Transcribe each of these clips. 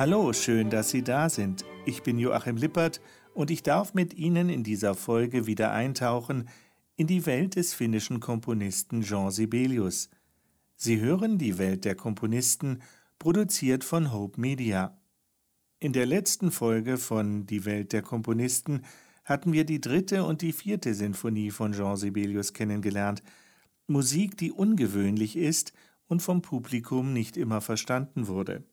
Hallo, schön, dass Sie da sind. Ich bin Joachim Lippert und ich darf mit Ihnen in dieser Folge wieder eintauchen in die Welt des finnischen Komponisten Jean Sibelius. Sie hören die Welt der Komponisten, produziert von Hope Media. In der letzten Folge von Die Welt der Komponisten hatten wir die dritte und die vierte Sinfonie von Jean Sibelius kennengelernt. Musik, die ungewöhnlich ist und vom Publikum nicht immer verstanden wurde.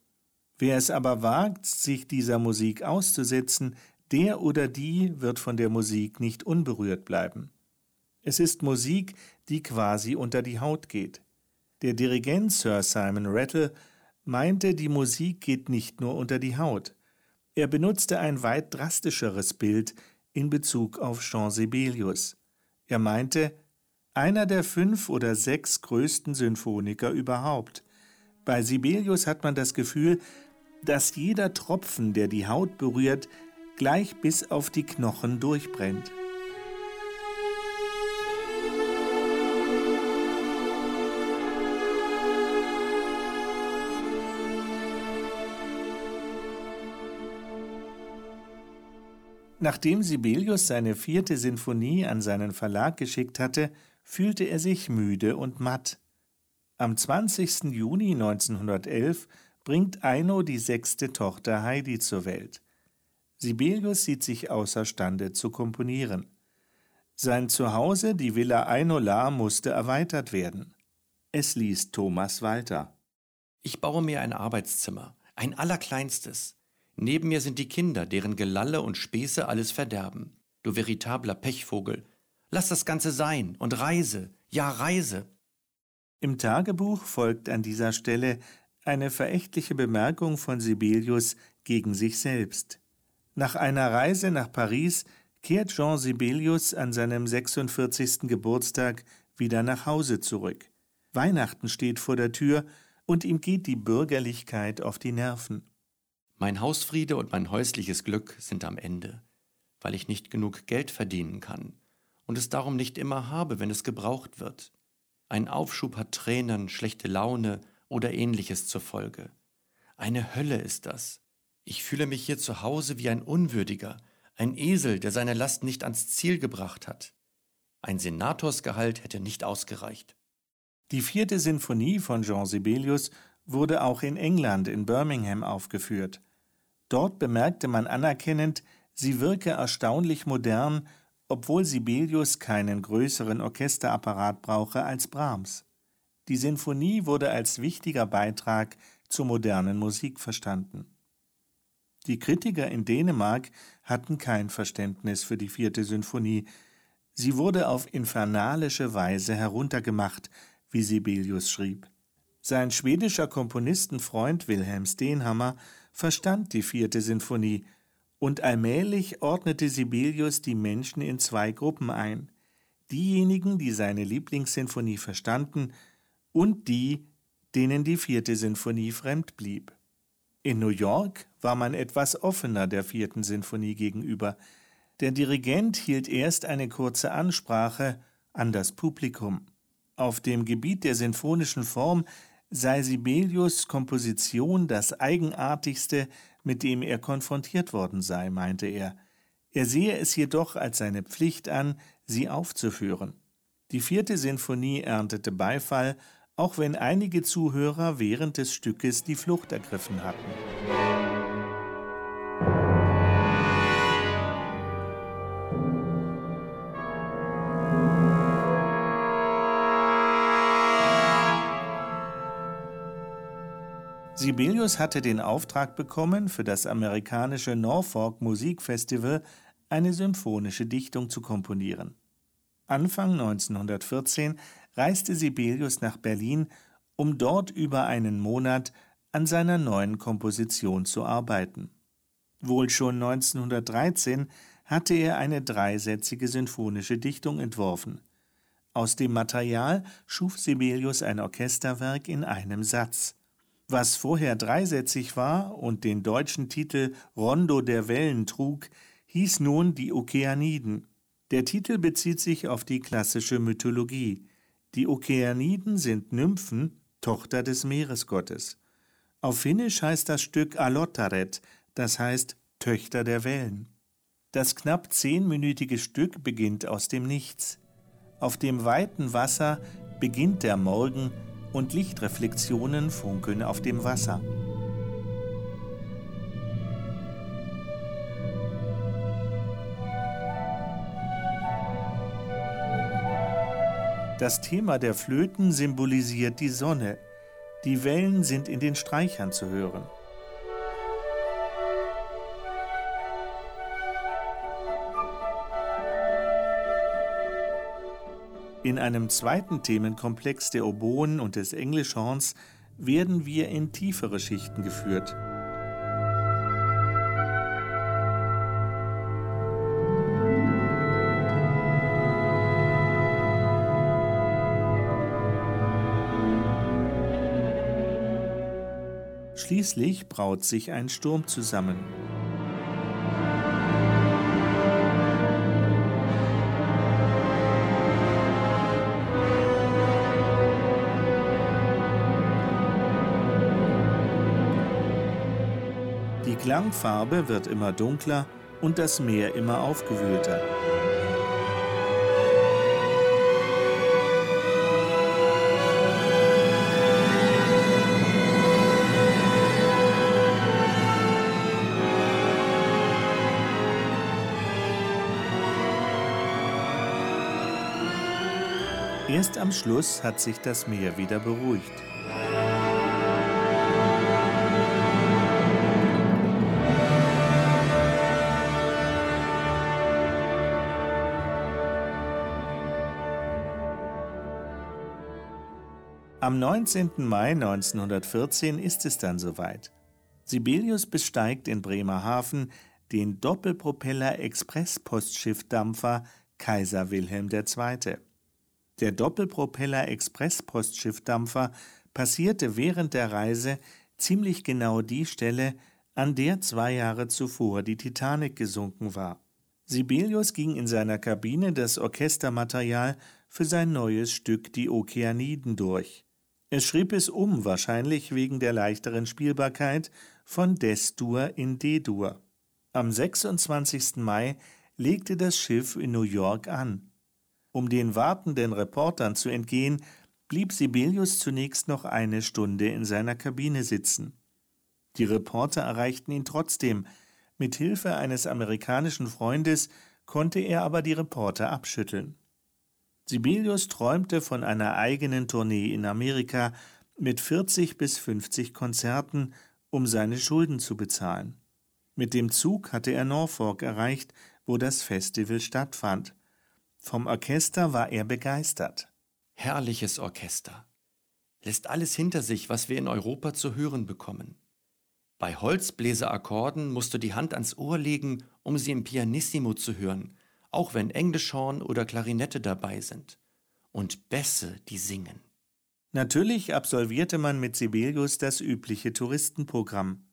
Wer es aber wagt, sich dieser Musik auszusetzen, der oder die wird von der Musik nicht unberührt bleiben. Es ist Musik, die quasi unter die Haut geht. Der Dirigent Sir Simon Rattle meinte, die Musik geht nicht nur unter die Haut. Er benutzte ein weit drastischeres Bild in Bezug auf Jean Sibelius. Er meinte, einer der fünf oder sechs größten Symphoniker überhaupt. Bei Sibelius hat man das Gefühl, dass jeder Tropfen, der die Haut berührt, gleich bis auf die Knochen durchbrennt. Nachdem Sibelius seine vierte Sinfonie an seinen Verlag geschickt hatte, fühlte er sich müde und matt. Am 20. Juni 1911 bringt Eino die sechste Tochter Heidi zur Welt. Sibelius sieht sich außerstande zu komponieren. Sein Zuhause, die Villa Einola, musste erweitert werden. Es liest Thomas Walter. Ich baue mir ein Arbeitszimmer, ein allerkleinstes. Neben mir sind die Kinder, deren Gelalle und Späße alles verderben. Du veritabler Pechvogel, lass das Ganze sein und reise, ja reise. Im Tagebuch folgt an dieser Stelle eine verächtliche Bemerkung von Sibelius gegen sich selbst. Nach einer Reise nach Paris kehrt Jean Sibelius an seinem 46. Geburtstag wieder nach Hause zurück. Weihnachten steht vor der Tür und ihm geht die Bürgerlichkeit auf die Nerven. Mein Hausfriede und mein häusliches Glück sind am Ende, weil ich nicht genug Geld verdienen kann und es darum nicht immer habe, wenn es gebraucht wird. Ein Aufschub hat Tränen, schlechte Laune oder ähnliches zur Folge. Eine Hölle ist das. Ich fühle mich hier zu Hause wie ein Unwürdiger, ein Esel, der seine Last nicht ans Ziel gebracht hat. Ein Senatorsgehalt hätte nicht ausgereicht. Die vierte Sinfonie von Jean Sibelius wurde auch in England in Birmingham aufgeführt. Dort bemerkte man anerkennend, sie wirke erstaunlich modern, obwohl Sibelius keinen größeren Orchesterapparat brauche als Brahms. Die Sinfonie wurde als wichtiger Beitrag zur modernen Musik verstanden. Die Kritiker in Dänemark hatten kein Verständnis für die vierte Sinfonie. Sie wurde auf infernalische Weise heruntergemacht, wie Sibelius schrieb. Sein schwedischer Komponistenfreund Wilhelm Stenhammer verstand die vierte Sinfonie, und allmählich ordnete Sibelius die Menschen in zwei Gruppen ein. Diejenigen, die seine Lieblingssinfonie verstanden, und die, denen die vierte Sinfonie fremd blieb. In New York war man etwas offener der vierten Sinfonie gegenüber. Der Dirigent hielt erst eine kurze Ansprache an das Publikum. Auf dem Gebiet der sinfonischen Form sei Sibelius Komposition das eigenartigste, mit dem er konfrontiert worden sei, meinte er. Er sehe es jedoch als seine Pflicht an, sie aufzuführen. Die vierte Sinfonie erntete Beifall, auch wenn einige Zuhörer während des Stückes die Flucht ergriffen hatten. Sibelius hatte den Auftrag bekommen, für das amerikanische Norfolk Musikfestival eine symphonische Dichtung zu komponieren. Anfang 1914 reiste Sibelius nach Berlin, um dort über einen Monat an seiner neuen Komposition zu arbeiten. Wohl schon 1913 hatte er eine dreisätzige sinfonische Dichtung entworfen. Aus dem Material schuf Sibelius ein Orchesterwerk in einem Satz. Was vorher dreisätzig war und den deutschen Titel Rondo der Wellen trug, hieß nun die Okeaniden. Der Titel bezieht sich auf die klassische Mythologie. Die Okeaniden sind Nymphen, Tochter des Meeresgottes. Auf Finnisch heißt das Stück Alottaret, das heißt Töchter der Wellen. Das knapp zehnminütige Stück beginnt aus dem Nichts. Auf dem weiten Wasser beginnt der Morgen und Lichtreflexionen funkeln auf dem Wasser. Das Thema der Flöten symbolisiert die Sonne. Die Wellen sind in den Streichern zu hören. In einem zweiten Themenkomplex der Oboen und des Englischhorns werden wir in tiefere Schichten geführt. Schließlich braut sich ein Sturm zusammen. Die Klangfarbe wird immer dunkler und das Meer immer aufgewühlter. Erst am Schluss hat sich das Meer wieder beruhigt. Am 19. Mai 1914 ist es dann soweit. Sibelius besteigt in Bremerhaven den Doppelpropeller-Express-Postschiffdampfer Kaiser Wilhelm II. Der Doppelpropeller-Express-Postschiffdampfer passierte während der Reise ziemlich genau die Stelle, an der zwei Jahre zuvor die Titanic gesunken war. Sibelius ging in seiner Kabine das Orchestermaterial für sein neues Stück Die Okeaniden durch. Er schrieb es um, wahrscheinlich wegen der leichteren Spielbarkeit von Des-Dur in D-Dur. Am 26. Mai legte das Schiff in New York an. Um den wartenden Reportern zu entgehen, blieb Sibelius zunächst noch eine Stunde in seiner Kabine sitzen. Die Reporter erreichten ihn trotzdem. Mit Hilfe eines amerikanischen Freundes konnte er aber die Reporter abschütteln. Sibelius träumte von einer eigenen Tournee in Amerika mit 40 bis 50 Konzerten, um seine Schulden zu bezahlen. Mit dem Zug hatte er Norfolk erreicht, wo das Festival stattfand. Vom Orchester war er begeistert. Herrliches Orchester. Lässt alles hinter sich, was wir in Europa zu hören bekommen. Bei Holzbläserakkorden musst du die Hand ans Ohr legen, um sie im Pianissimo zu hören, auch wenn Englischhorn oder Klarinette dabei sind. Und Bässe, die singen. Natürlich absolvierte man mit Sibelius das übliche Touristenprogramm.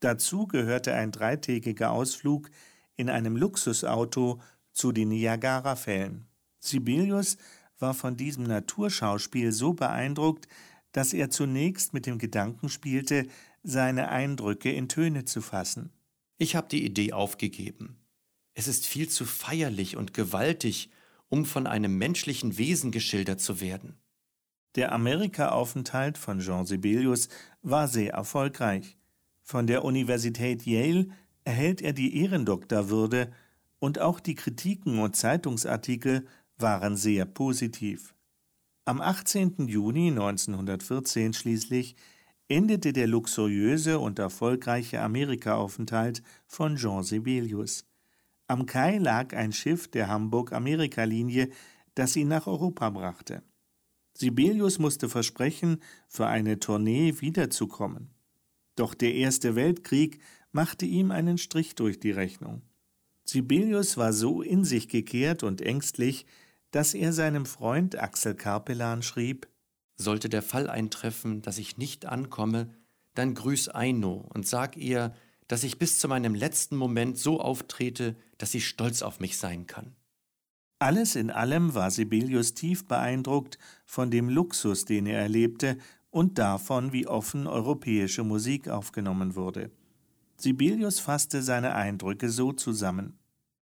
Dazu gehörte ein dreitägiger Ausflug in einem Luxusauto zu den Niagarafällen. Sibelius war von diesem Naturschauspiel so beeindruckt, dass er zunächst mit dem Gedanken spielte, seine Eindrücke in Töne zu fassen. Ich habe die Idee aufgegeben. Es ist viel zu feierlich und gewaltig, um von einem menschlichen Wesen geschildert zu werden. Der Amerika-Aufenthalt von Jean Sibelius war sehr erfolgreich. Von der Universität Yale erhält er die Ehrendoktorwürde und auch die Kritiken und Zeitungsartikel waren sehr positiv. Am 18. Juni 1914 schließlich endete der luxuriöse und erfolgreiche Amerika-Aufenthalt von Jean Sibelius. Am Kai lag ein Schiff der Hamburg-Amerika-Linie, das ihn nach Europa brachte. Sibelius musste versprechen, für eine Tournee wiederzukommen. Doch der Erste Weltkrieg machte ihm einen Strich durch die Rechnung. Sibelius war so in sich gekehrt und ängstlich, dass er seinem Freund Axel Karpelan schrieb: Sollte der Fall eintreffen, dass ich nicht ankomme, dann grüß Aino und sag ihr, dass ich bis zu meinem letzten Moment so auftrete, dass sie stolz auf mich sein kann. Alles in allem war Sibelius tief beeindruckt von dem Luxus, den er erlebte, und davon, wie offen europäische Musik aufgenommen wurde. Sibelius fasste seine Eindrücke so zusammen.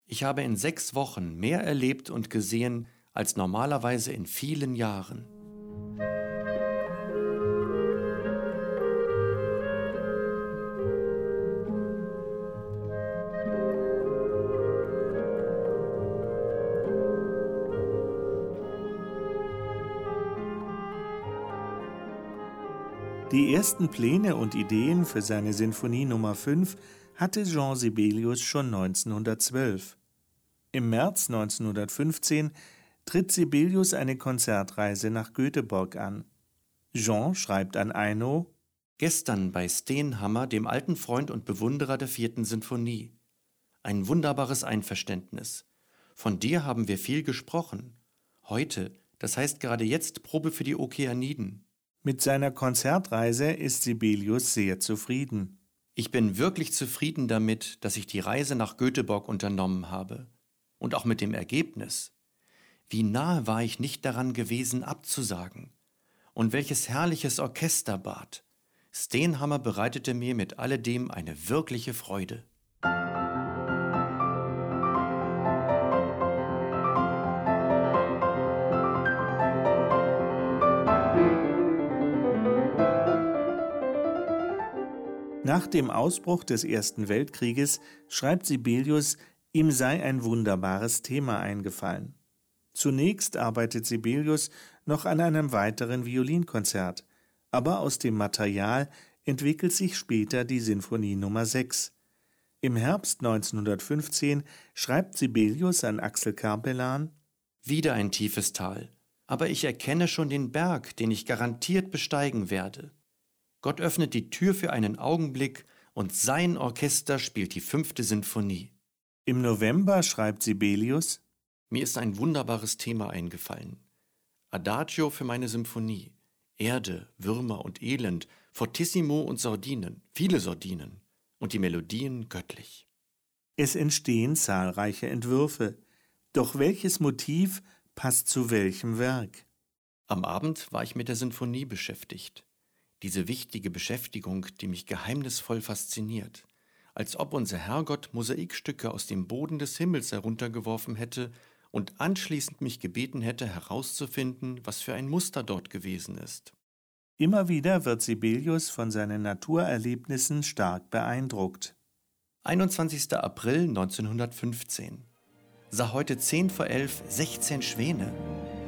Ich habe in sechs Wochen mehr erlebt und gesehen als normalerweise in vielen Jahren. Die ersten Pläne und Ideen für seine Sinfonie Nummer 5 hatte Jean Sibelius schon 1912. Im März 1915 tritt Sibelius eine Konzertreise nach Göteborg an. Jean schreibt an Eino Gestern bei Steenhammer, dem alten Freund und Bewunderer der vierten Sinfonie. Ein wunderbares Einverständnis. Von dir haben wir viel gesprochen. Heute, das heißt gerade jetzt Probe für die Okeaniden. Mit seiner Konzertreise ist Sibelius sehr zufrieden. Ich bin wirklich zufrieden damit, dass ich die Reise nach Göteborg unternommen habe. Und auch mit dem Ergebnis. Wie nahe war ich nicht daran gewesen, abzusagen. Und welches herrliches Orchesterbad. Steenhammer bereitete mir mit alledem eine wirkliche Freude. Nach dem Ausbruch des Ersten Weltkrieges schreibt Sibelius, ihm sei ein wunderbares Thema eingefallen. Zunächst arbeitet Sibelius noch an einem weiteren Violinkonzert, aber aus dem Material entwickelt sich später die Sinfonie Nummer 6. Im Herbst 1915 schreibt Sibelius an Axel Karpelan Wieder ein tiefes Tal, aber ich erkenne schon den Berg, den ich garantiert besteigen werde. Gott öffnet die Tür für einen Augenblick und sein Orchester spielt die fünfte Sinfonie. Im November schreibt Sibelius Mir ist ein wunderbares Thema eingefallen. Adagio für meine Symphonie. Erde, Würmer und Elend, Fortissimo und Sordinen, viele Sordinen und die Melodien göttlich. Es entstehen zahlreiche Entwürfe. Doch welches Motiv passt zu welchem Werk? Am Abend war ich mit der Sinfonie beschäftigt diese wichtige Beschäftigung, die mich geheimnisvoll fasziniert, als ob unser Herrgott Mosaikstücke aus dem Boden des Himmels heruntergeworfen hätte und anschließend mich gebeten hätte, herauszufinden, was für ein Muster dort gewesen ist. Immer wieder wird Sibelius von seinen Naturerlebnissen stark beeindruckt. 21. April 1915 sah heute 10 vor 11 16 Schwäne,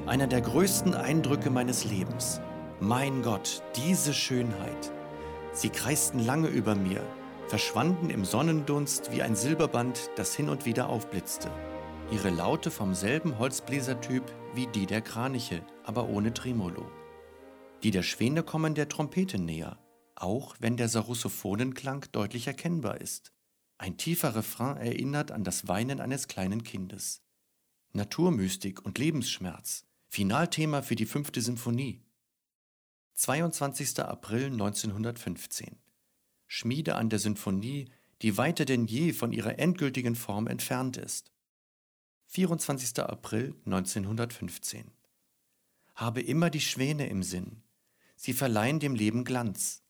einer der größten Eindrücke meines Lebens. Mein Gott, diese Schönheit. Sie kreisten lange über mir, verschwanden im Sonnendunst wie ein Silberband, das hin und wieder aufblitzte. Ihre Laute vom selben Holzbläsertyp wie die der Kraniche, aber ohne Tremolo. Die der Schwäne kommen der Trompete näher, auch wenn der Sarussophonenklang deutlich erkennbar ist. Ein tiefer Refrain erinnert an das Weinen eines kleinen Kindes. Naturmystik und Lebensschmerz, Finalthema für die fünfte Symphonie. 22. April 1915. Schmiede an der Sinfonie, die weiter denn je von ihrer endgültigen Form entfernt ist. 24. April 1915. Habe immer die Schwäne im Sinn. Sie verleihen dem Leben Glanz.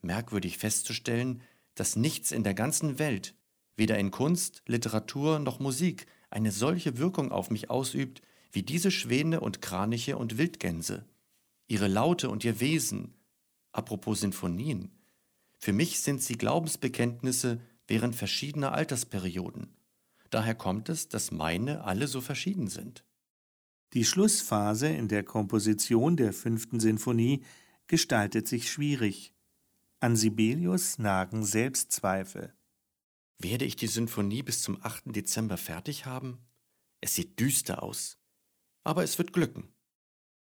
Merkwürdig festzustellen, dass nichts in der ganzen Welt, weder in Kunst, Literatur noch Musik, eine solche Wirkung auf mich ausübt wie diese Schwäne und Kraniche und Wildgänse ihre Laute und ihr Wesen. Apropos Sinfonien. Für mich sind sie Glaubensbekenntnisse während verschiedener Altersperioden. Daher kommt es, dass meine alle so verschieden sind. Die Schlussphase in der Komposition der fünften Sinfonie gestaltet sich schwierig. An Sibelius nagen Selbstzweifel. Werde ich die Sinfonie bis zum 8. Dezember fertig haben? Es sieht düster aus. Aber es wird glücken.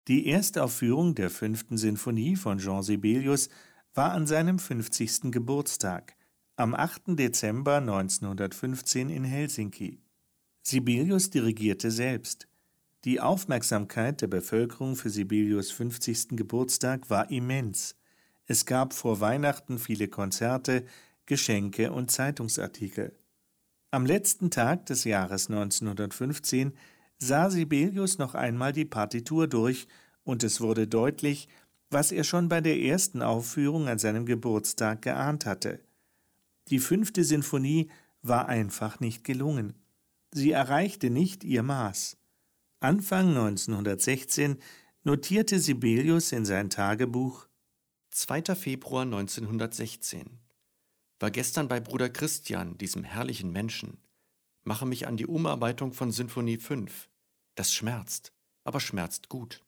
Die Erstaufführung der fünften Sinfonie von Jean Sibelius war an seinem 50. Geburtstag, am 8. Dezember 1915 in Helsinki. Sibelius dirigierte selbst. Die Aufmerksamkeit der Bevölkerung für Sibelius 50. Geburtstag war immens. Es gab vor Weihnachten viele Konzerte, Geschenke und Zeitungsartikel. Am letzten Tag des Jahres 1915 sah Sibelius noch einmal die Partitur durch, und es wurde deutlich, was er schon bei der ersten Aufführung an seinem Geburtstag geahnt hatte. Die fünfte Sinfonie war einfach nicht gelungen. Sie erreichte nicht ihr Maß. Anfang 1916 notierte Sibelius in sein Tagebuch 2. Februar 1916 War gestern bei Bruder Christian, diesem herrlichen Menschen. Mache mich an die Umarbeitung von Sinfonie 5. Das schmerzt, aber schmerzt gut.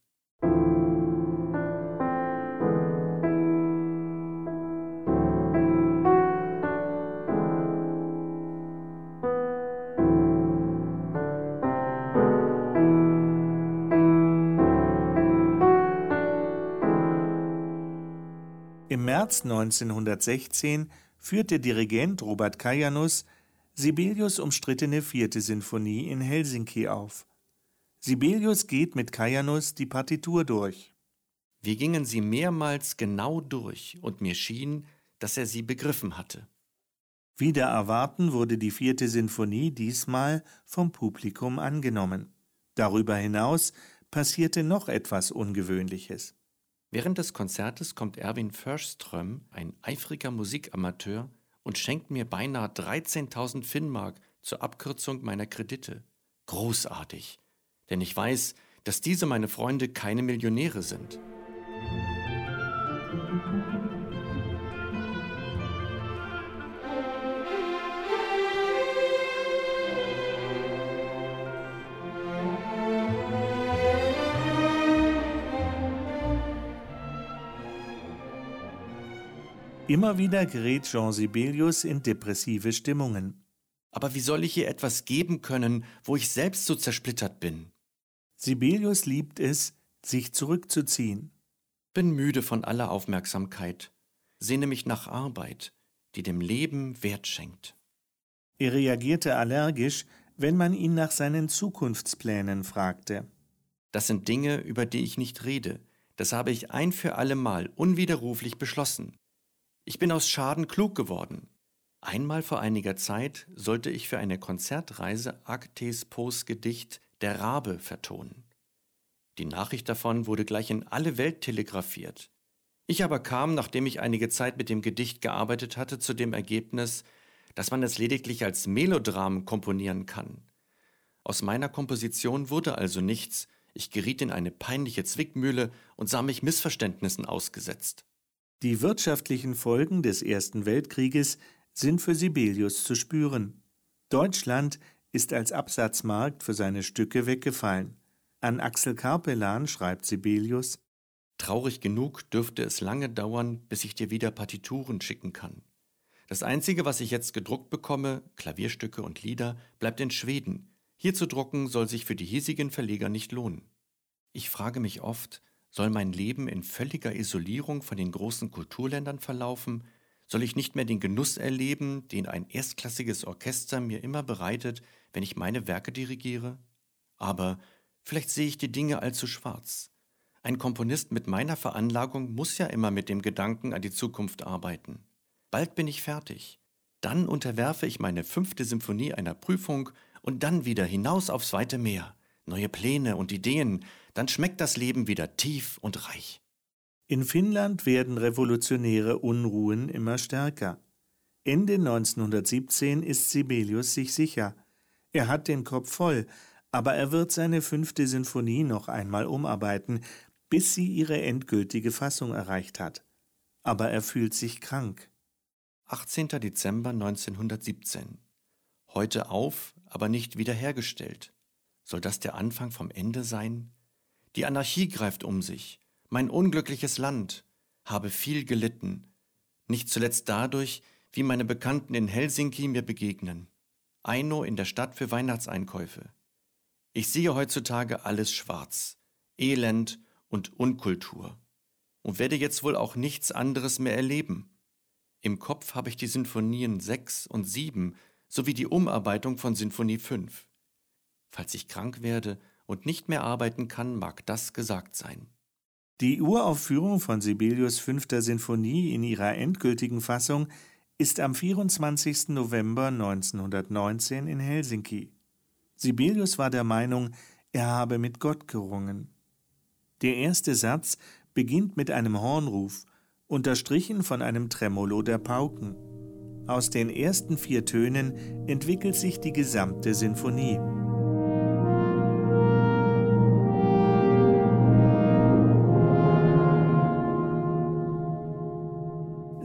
Im März 1916 führt der Dirigent Robert Kajanus Sibelius umstrittene vierte Sinfonie in Helsinki auf. Sibelius geht mit Kajanus die Partitur durch. Wir gingen sie mehrmals genau durch, und mir schien, dass er sie begriffen hatte. Wider erwarten wurde die vierte Sinfonie diesmal vom Publikum angenommen. Darüber hinaus passierte noch etwas Ungewöhnliches. Während des Konzertes kommt Erwin Förström, ein eifriger Musikamateur, und schenkt mir beinahe 13.000 Finnmark zur Abkürzung meiner Kredite. Großartig, denn ich weiß, dass diese meine Freunde keine Millionäre sind. Immer wieder gerät Jean Sibelius in depressive Stimmungen. Aber wie soll ich ihr etwas geben können, wo ich selbst so zersplittert bin? Sibelius liebt es, sich zurückzuziehen. Bin müde von aller Aufmerksamkeit, sehne mich nach Arbeit, die dem Leben Wert schenkt. Er reagierte allergisch, wenn man ihn nach seinen Zukunftsplänen fragte. Das sind Dinge, über die ich nicht rede. Das habe ich ein für allemal unwiderruflich beschlossen. Ich bin aus Schaden klug geworden. Einmal vor einiger Zeit sollte ich für eine Konzertreise Actes Poes Gedicht Der Rabe vertonen. Die Nachricht davon wurde gleich in alle Welt telegrafiert. Ich aber kam, nachdem ich einige Zeit mit dem Gedicht gearbeitet hatte, zu dem Ergebnis, dass man es lediglich als Melodram komponieren kann. Aus meiner Komposition wurde also nichts, ich geriet in eine peinliche Zwickmühle und sah mich Missverständnissen ausgesetzt. Die wirtschaftlichen Folgen des Ersten Weltkrieges sind für Sibelius zu spüren. Deutschland ist als Absatzmarkt für seine Stücke weggefallen. An Axel Karpelan schreibt Sibelius Traurig genug dürfte es lange dauern, bis ich dir wieder Partituren schicken kann. Das Einzige, was ich jetzt gedruckt bekomme, Klavierstücke und Lieder, bleibt in Schweden. Hier zu drucken soll sich für die hiesigen Verleger nicht lohnen. Ich frage mich oft, soll mein Leben in völliger Isolierung von den großen Kulturländern verlaufen? Soll ich nicht mehr den Genuss erleben, den ein erstklassiges Orchester mir immer bereitet, wenn ich meine Werke dirigiere? Aber vielleicht sehe ich die Dinge allzu schwarz. Ein Komponist mit meiner Veranlagung muss ja immer mit dem Gedanken an die Zukunft arbeiten. Bald bin ich fertig. Dann unterwerfe ich meine fünfte Symphonie einer Prüfung und dann wieder hinaus aufs weite Meer. Neue Pläne und Ideen, dann schmeckt das Leben wieder tief und reich. In Finnland werden revolutionäre Unruhen immer stärker. Ende 1917 ist Sibelius sich sicher. Er hat den Kopf voll, aber er wird seine fünfte Sinfonie noch einmal umarbeiten, bis sie ihre endgültige Fassung erreicht hat. Aber er fühlt sich krank. 18. Dezember 1917. Heute auf, aber nicht wiederhergestellt. Soll das der Anfang vom Ende sein? Die Anarchie greift um sich. Mein unglückliches Land habe viel gelitten, nicht zuletzt dadurch, wie meine Bekannten in Helsinki mir begegnen. Eino in der Stadt für Weihnachtseinkäufe. Ich sehe heutzutage alles schwarz, Elend und Unkultur und werde jetzt wohl auch nichts anderes mehr erleben. Im Kopf habe ich die Sinfonien 6 und 7 sowie die Umarbeitung von Sinfonie 5. Falls ich krank werde und nicht mehr arbeiten kann, mag das gesagt sein. Die Uraufführung von Sibelius fünfter Sinfonie in ihrer endgültigen Fassung ist am 24. November 1919 in Helsinki. Sibelius war der Meinung, er habe mit Gott gerungen. Der erste Satz beginnt mit einem Hornruf, unterstrichen von einem Tremolo der Pauken. Aus den ersten vier Tönen entwickelt sich die gesamte Sinfonie.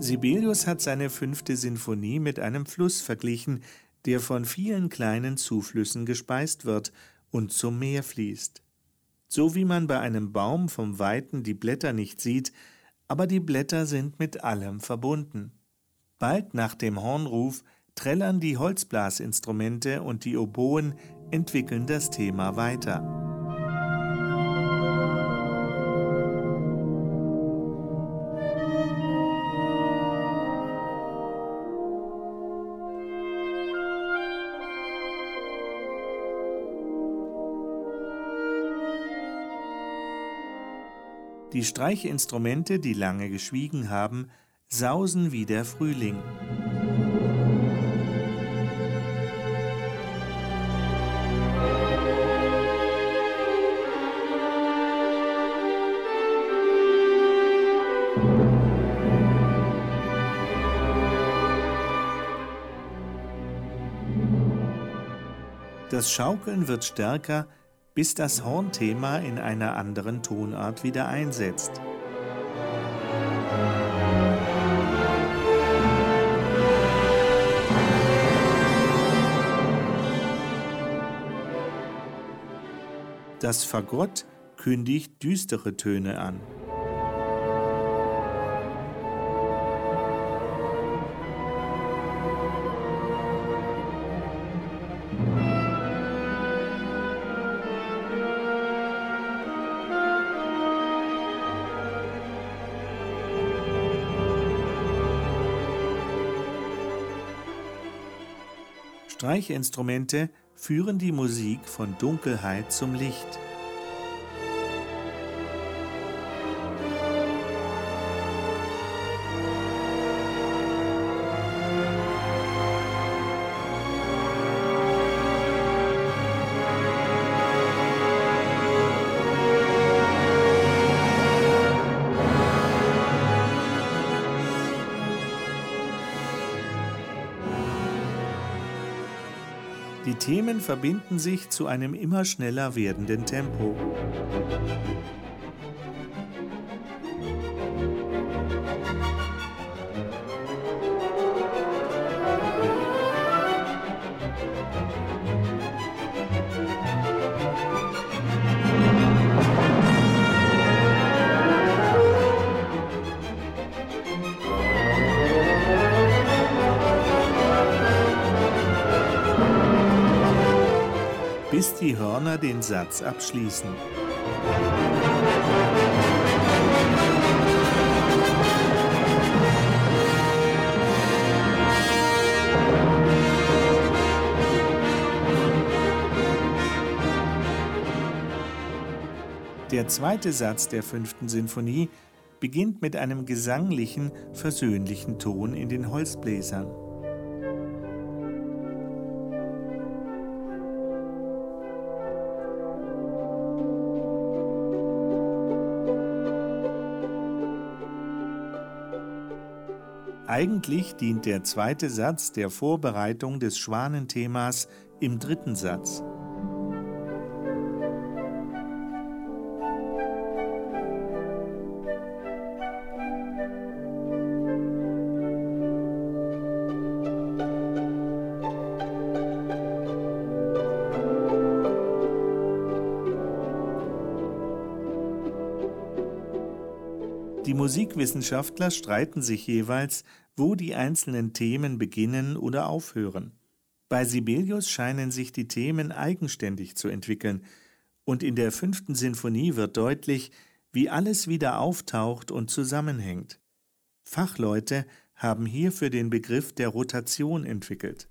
Sibelius hat seine fünfte Sinfonie mit einem Fluss verglichen, der von vielen kleinen Zuflüssen gespeist wird und zum Meer fließt. So wie man bei einem Baum vom Weiten die Blätter nicht sieht, aber die Blätter sind mit allem verbunden. Bald nach dem Hornruf trällern die Holzblasinstrumente und die Oboen entwickeln das Thema weiter. Die Streichinstrumente, die lange geschwiegen haben, sausen wie der Frühling. Das Schaukeln wird stärker, bis das Hornthema in einer anderen Tonart wieder einsetzt. Das Fagott kündigt düstere Töne an. Streichinstrumente führen die Musik von Dunkelheit zum Licht. Themen verbinden sich zu einem immer schneller werdenden Tempo. Satz abschließen. Der zweite Satz der fünften Sinfonie beginnt mit einem gesanglichen, versöhnlichen Ton in den Holzbläsern. Eigentlich dient der zweite Satz der Vorbereitung des Schwanenthemas im dritten Satz. Die Musikwissenschaftler streiten sich jeweils, wo die einzelnen Themen beginnen oder aufhören. Bei Sibelius scheinen sich die Themen eigenständig zu entwickeln, und in der fünften Sinfonie wird deutlich, wie alles wieder auftaucht und zusammenhängt. Fachleute haben hierfür den Begriff der Rotation entwickelt.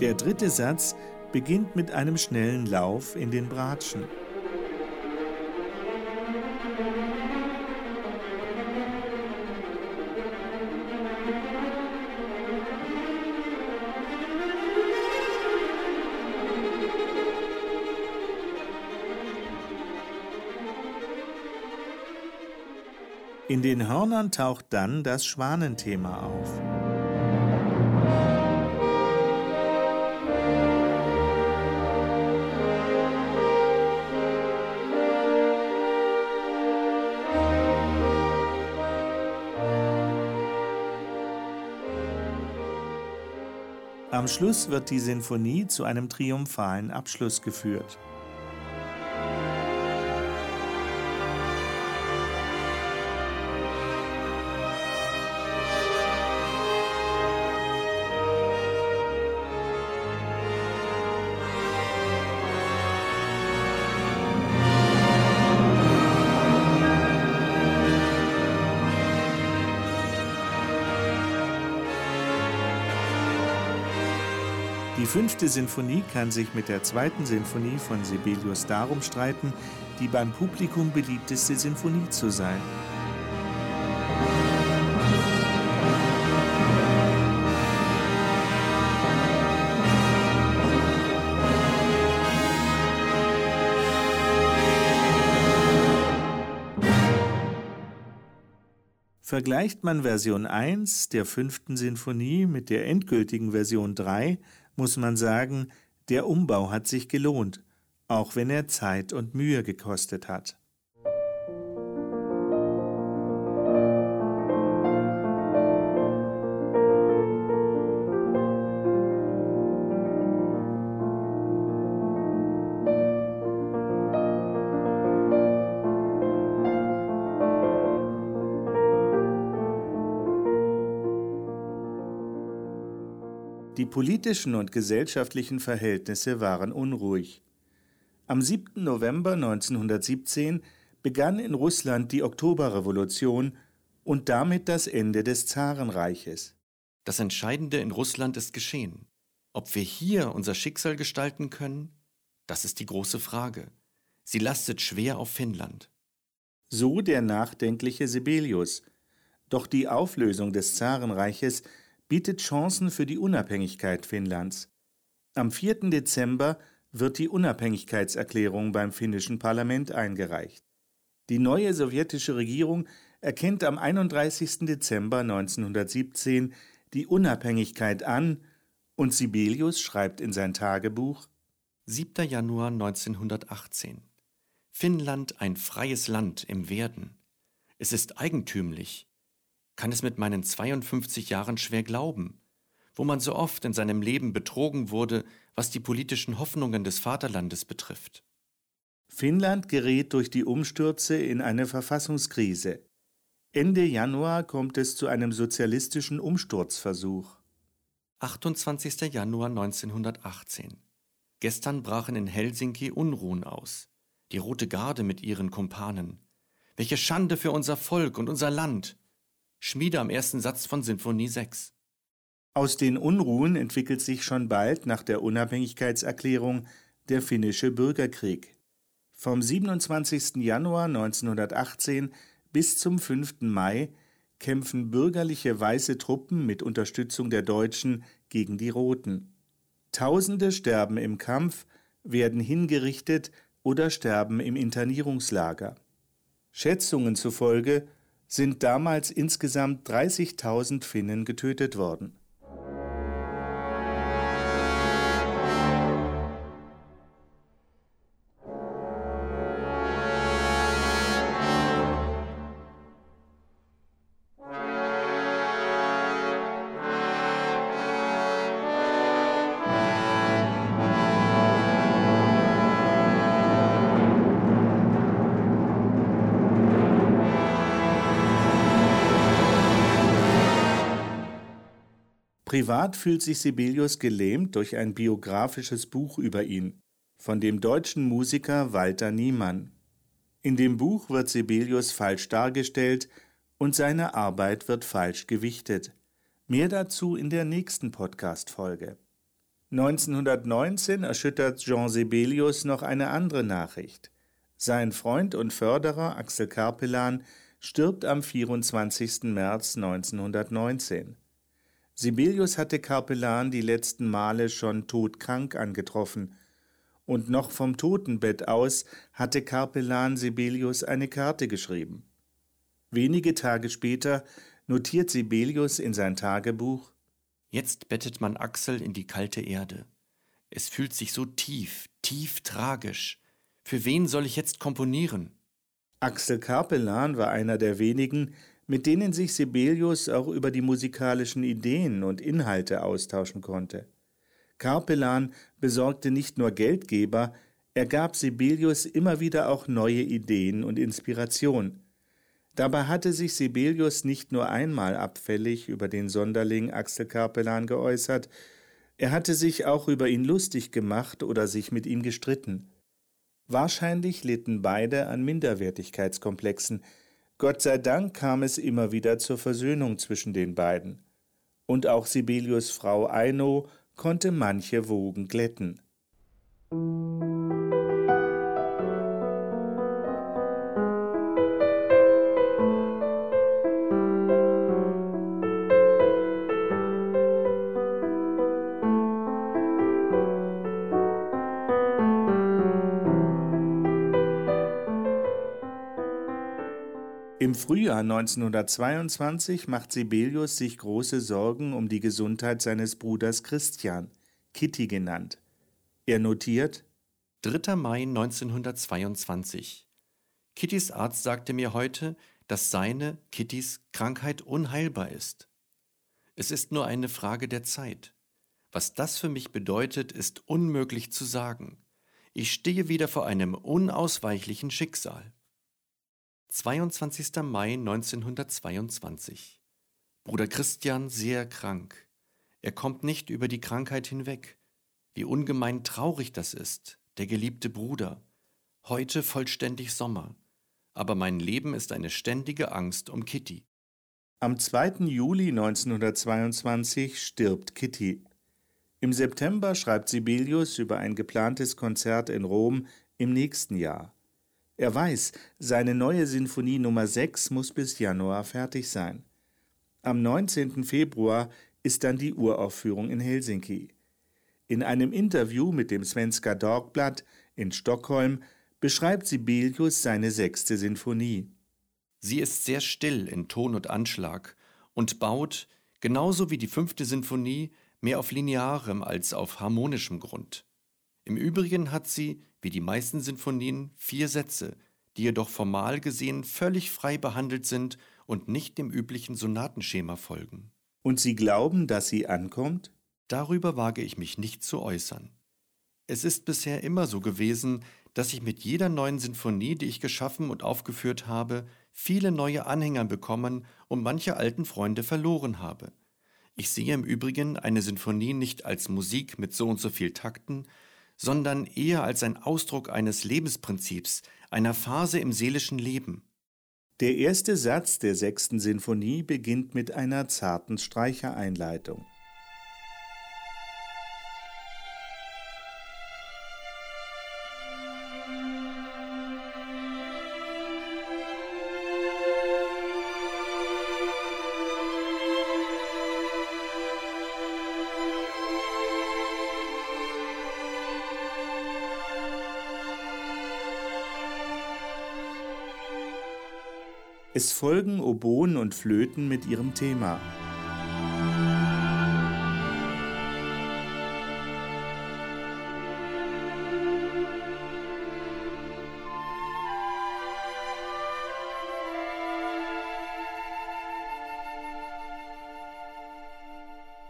Der dritte Satz beginnt mit einem schnellen Lauf in den Bratschen. In den Hörnern taucht dann das Schwanenthema auf. Am Schluss wird die Sinfonie zu einem triumphalen Abschluss geführt. Fünfte Sinfonie kann sich mit der zweiten Sinfonie von Sibelius darum streiten, die beim Publikum beliebteste Sinfonie zu sein. Vergleicht man Version 1 der fünften Sinfonie mit der endgültigen Version 3, muss man sagen, der Umbau hat sich gelohnt, auch wenn er Zeit und Mühe gekostet hat. Die politischen und gesellschaftlichen Verhältnisse waren unruhig. Am 7. November 1917 begann in Russland die Oktoberrevolution und damit das Ende des Zarenreiches. Das Entscheidende in Russland ist geschehen. Ob wir hier unser Schicksal gestalten können, das ist die große Frage. Sie lastet schwer auf Finnland. So der nachdenkliche Sibelius. Doch die Auflösung des Zarenreiches bietet Chancen für die Unabhängigkeit Finnlands. Am 4. Dezember wird die Unabhängigkeitserklärung beim finnischen Parlament eingereicht. Die neue sowjetische Regierung erkennt am 31. Dezember 1917 die Unabhängigkeit an und Sibelius schreibt in sein Tagebuch 7. Januar 1918 Finnland ein freies Land im Werden. Es ist eigentümlich, kann es mit meinen 52 Jahren schwer glauben, wo man so oft in seinem Leben betrogen wurde, was die politischen Hoffnungen des Vaterlandes betrifft. Finnland gerät durch die Umstürze in eine Verfassungskrise. Ende Januar kommt es zu einem sozialistischen Umsturzversuch. 28. Januar 1918. Gestern brachen in Helsinki Unruhen aus. Die Rote Garde mit ihren Kumpanen. Welche Schande für unser Volk und unser Land! Schmiede am ersten Satz von Sinfonie 6. Aus den Unruhen entwickelt sich schon bald nach der Unabhängigkeitserklärung der finnische Bürgerkrieg. Vom 27. Januar 1918 bis zum 5. Mai kämpfen bürgerliche weiße Truppen mit Unterstützung der Deutschen gegen die Roten. Tausende sterben im Kampf, werden hingerichtet oder sterben im Internierungslager. Schätzungen zufolge sind damals insgesamt 30.000 Finnen getötet worden. Privat fühlt sich Sibelius gelähmt durch ein biografisches Buch über ihn von dem deutschen Musiker Walter Niemann. In dem Buch wird Sibelius falsch dargestellt und seine Arbeit wird falsch gewichtet. Mehr dazu in der nächsten Podcast-Folge. 1919 erschüttert Jean Sibelius noch eine andere Nachricht. Sein Freund und Förderer Axel Karpelan stirbt am 24. März 1919. Sibelius hatte Karpelan die letzten Male schon todkrank angetroffen, und noch vom Totenbett aus hatte Karpelan Sibelius eine Karte geschrieben. Wenige Tage später notiert Sibelius in sein Tagebuch Jetzt bettet man Axel in die kalte Erde. Es fühlt sich so tief, tief tragisch. Für wen soll ich jetzt komponieren? Axel Karpelan war einer der wenigen, mit denen sich Sibelius auch über die musikalischen Ideen und Inhalte austauschen konnte. Karpelan besorgte nicht nur Geldgeber, er gab Sibelius immer wieder auch neue Ideen und Inspiration. Dabei hatte sich Sibelius nicht nur einmal abfällig über den Sonderling Axel Karpelan geäußert, er hatte sich auch über ihn lustig gemacht oder sich mit ihm gestritten. Wahrscheinlich litten beide an Minderwertigkeitskomplexen. Gott sei Dank kam es immer wieder zur Versöhnung zwischen den beiden. Und auch Sibelius Frau Eino konnte manche Wogen glätten. Im Frühjahr 1922 macht Sibelius sich große Sorgen um die Gesundheit seines Bruders Christian, Kitty genannt. Er notiert 3. Mai 1922. Kittys Arzt sagte mir heute, dass seine, Kittys, Krankheit unheilbar ist. Es ist nur eine Frage der Zeit. Was das für mich bedeutet, ist unmöglich zu sagen. Ich stehe wieder vor einem unausweichlichen Schicksal. 22. Mai 1922. Bruder Christian sehr krank. Er kommt nicht über die Krankheit hinweg. Wie ungemein traurig das ist, der geliebte Bruder. Heute vollständig Sommer. Aber mein Leben ist eine ständige Angst um Kitty. Am 2. Juli 1922 stirbt Kitty. Im September schreibt Sibelius über ein geplantes Konzert in Rom im nächsten Jahr. Er weiß, seine neue Sinfonie Nummer 6 muss bis Januar fertig sein. Am 19. Februar ist dann die Uraufführung in Helsinki. In einem Interview mit dem Svenska Dagblatt in Stockholm beschreibt Sibelius seine sechste Sinfonie. Sie ist sehr still in Ton und Anschlag und baut, genauso wie die fünfte Sinfonie, mehr auf linearem als auf harmonischem Grund. Im Übrigen hat sie, wie die meisten Sinfonien, vier Sätze, die jedoch formal gesehen völlig frei behandelt sind und nicht dem üblichen Sonatenschema folgen. Und Sie glauben, dass sie ankommt? Darüber wage ich mich nicht zu äußern. Es ist bisher immer so gewesen, dass ich mit jeder neuen Sinfonie, die ich geschaffen und aufgeführt habe, viele neue Anhänger bekommen und manche alten Freunde verloren habe. Ich sehe im Übrigen eine Sinfonie nicht als Musik mit so und so viel Takten, sondern eher als ein Ausdruck eines Lebensprinzips, einer Phase im seelischen Leben. Der erste Satz der sechsten Sinfonie beginnt mit einer zarten Streichereinleitung. Es folgen Oboen und Flöten mit ihrem Thema.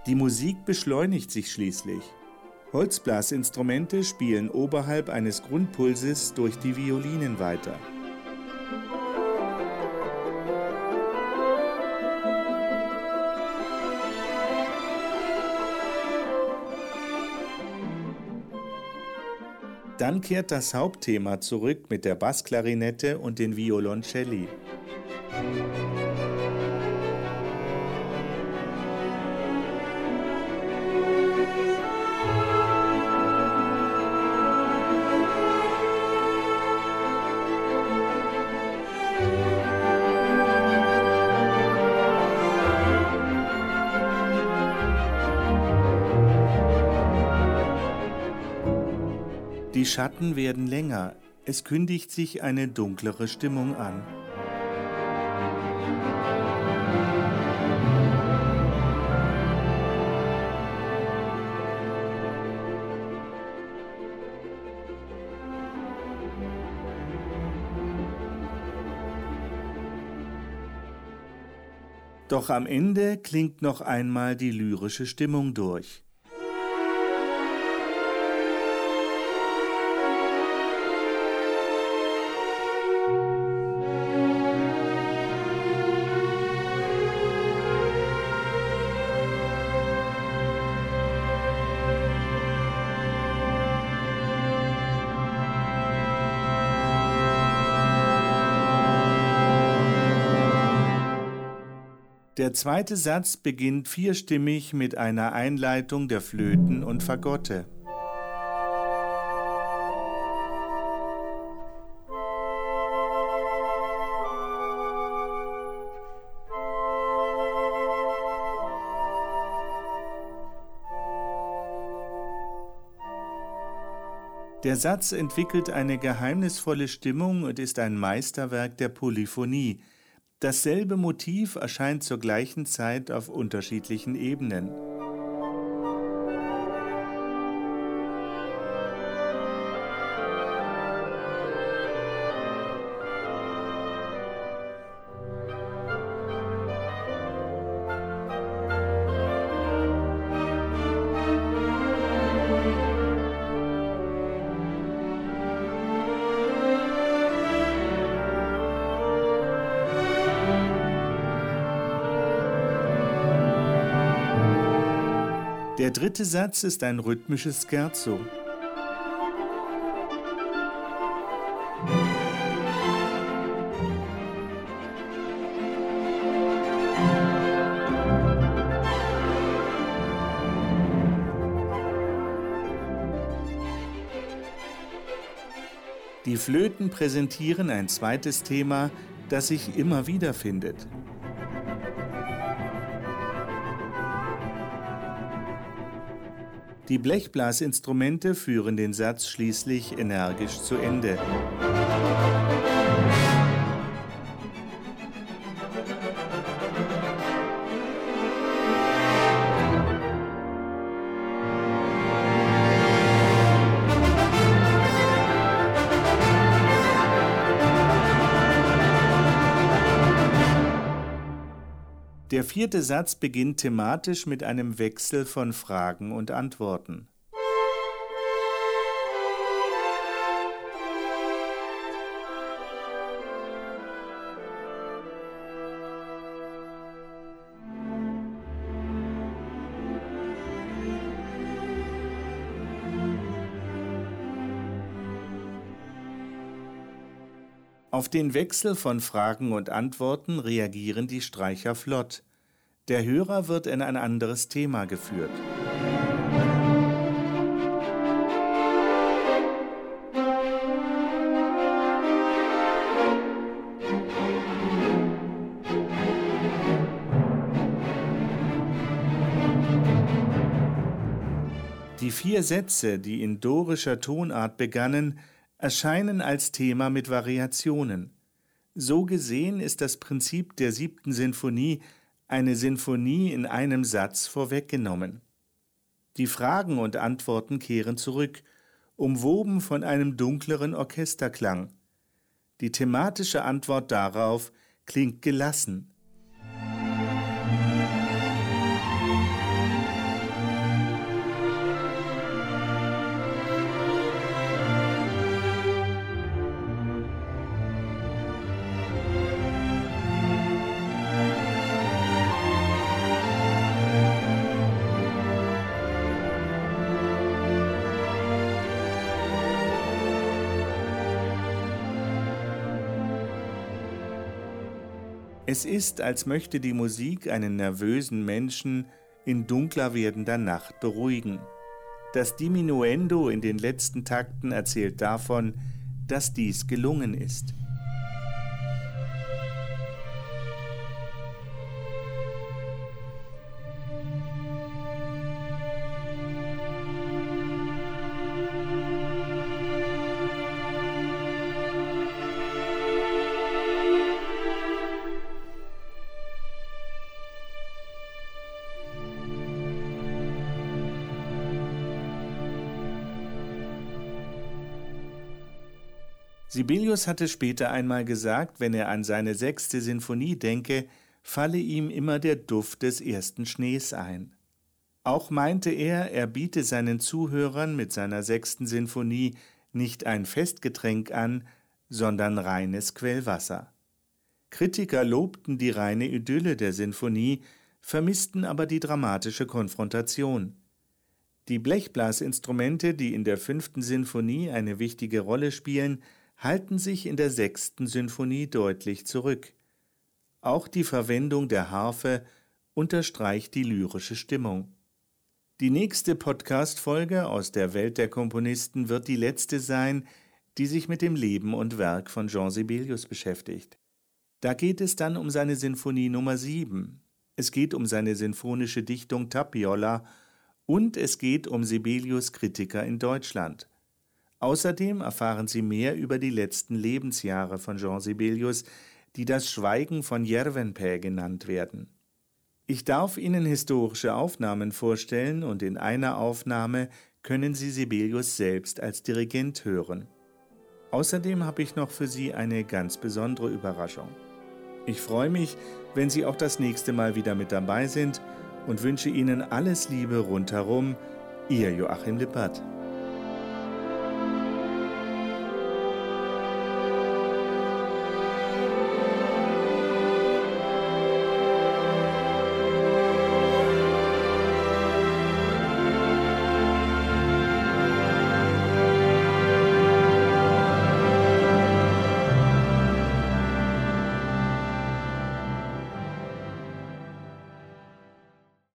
Die Musik beschleunigt sich schließlich. Holzblasinstrumente spielen oberhalb eines Grundpulses durch die Violinen weiter. Dann kehrt das Hauptthema zurück mit der Bassklarinette und den Violoncelli. Schatten werden länger, es kündigt sich eine dunklere Stimmung an. Doch am Ende klingt noch einmal die lyrische Stimmung durch. Der zweite Satz beginnt vierstimmig mit einer Einleitung der Flöten und Fagotte. Der Satz entwickelt eine geheimnisvolle Stimmung und ist ein Meisterwerk der Polyphonie, Dasselbe Motiv erscheint zur gleichen Zeit auf unterschiedlichen Ebenen. Der dritte Satz ist ein rhythmisches Scherzo. Die Flöten präsentieren ein zweites Thema, das sich immer wieder findet. Die Blechblasinstrumente führen den Satz schließlich energisch zu Ende. Vierte Satz beginnt thematisch mit einem Wechsel von Fragen und Antworten. Auf den Wechsel von Fragen und Antworten reagieren die Streicher flott. Der Hörer wird in ein anderes Thema geführt. Die vier Sätze, die in dorischer Tonart begannen, erscheinen als Thema mit Variationen. So gesehen ist das Prinzip der siebten Sinfonie eine Sinfonie in einem Satz vorweggenommen. Die Fragen und Antworten kehren zurück, umwoben von einem dunkleren Orchesterklang. Die thematische Antwort darauf klingt gelassen, Es ist, als möchte die Musik einen nervösen Menschen in dunkler werdender Nacht beruhigen. Das Diminuendo in den letzten Takten erzählt davon, dass dies gelungen ist. Sibelius hatte später einmal gesagt, wenn er an seine sechste Sinfonie denke, falle ihm immer der Duft des ersten Schnees ein. Auch meinte er, er biete seinen Zuhörern mit seiner sechsten Sinfonie nicht ein Festgetränk an, sondern reines Quellwasser. Kritiker lobten die reine Idylle der Sinfonie, vermissten aber die dramatische Konfrontation. Die Blechblasinstrumente, die in der fünften Sinfonie eine wichtige Rolle spielen, halten sich in der sechsten Sinfonie deutlich zurück. Auch die Verwendung der Harfe unterstreicht die lyrische Stimmung. Die nächste Podcast-Folge aus der Welt der Komponisten wird die letzte sein, die sich mit dem Leben und Werk von Jean Sibelius beschäftigt. Da geht es dann um seine Sinfonie Nummer 7. Es geht um seine sinfonische Dichtung Tapiola und es geht um Sibelius Kritiker in Deutschland. Außerdem erfahren Sie mehr über die letzten Lebensjahre von Jean Sibelius, die das Schweigen von Järvenpää genannt werden. Ich darf Ihnen historische Aufnahmen vorstellen und in einer Aufnahme können Sie Sibelius selbst als Dirigent hören. Außerdem habe ich noch für Sie eine ganz besondere Überraschung. Ich freue mich, wenn Sie auch das nächste Mal wieder mit dabei sind und wünsche Ihnen alles Liebe rundherum. Ihr Joachim Lippert.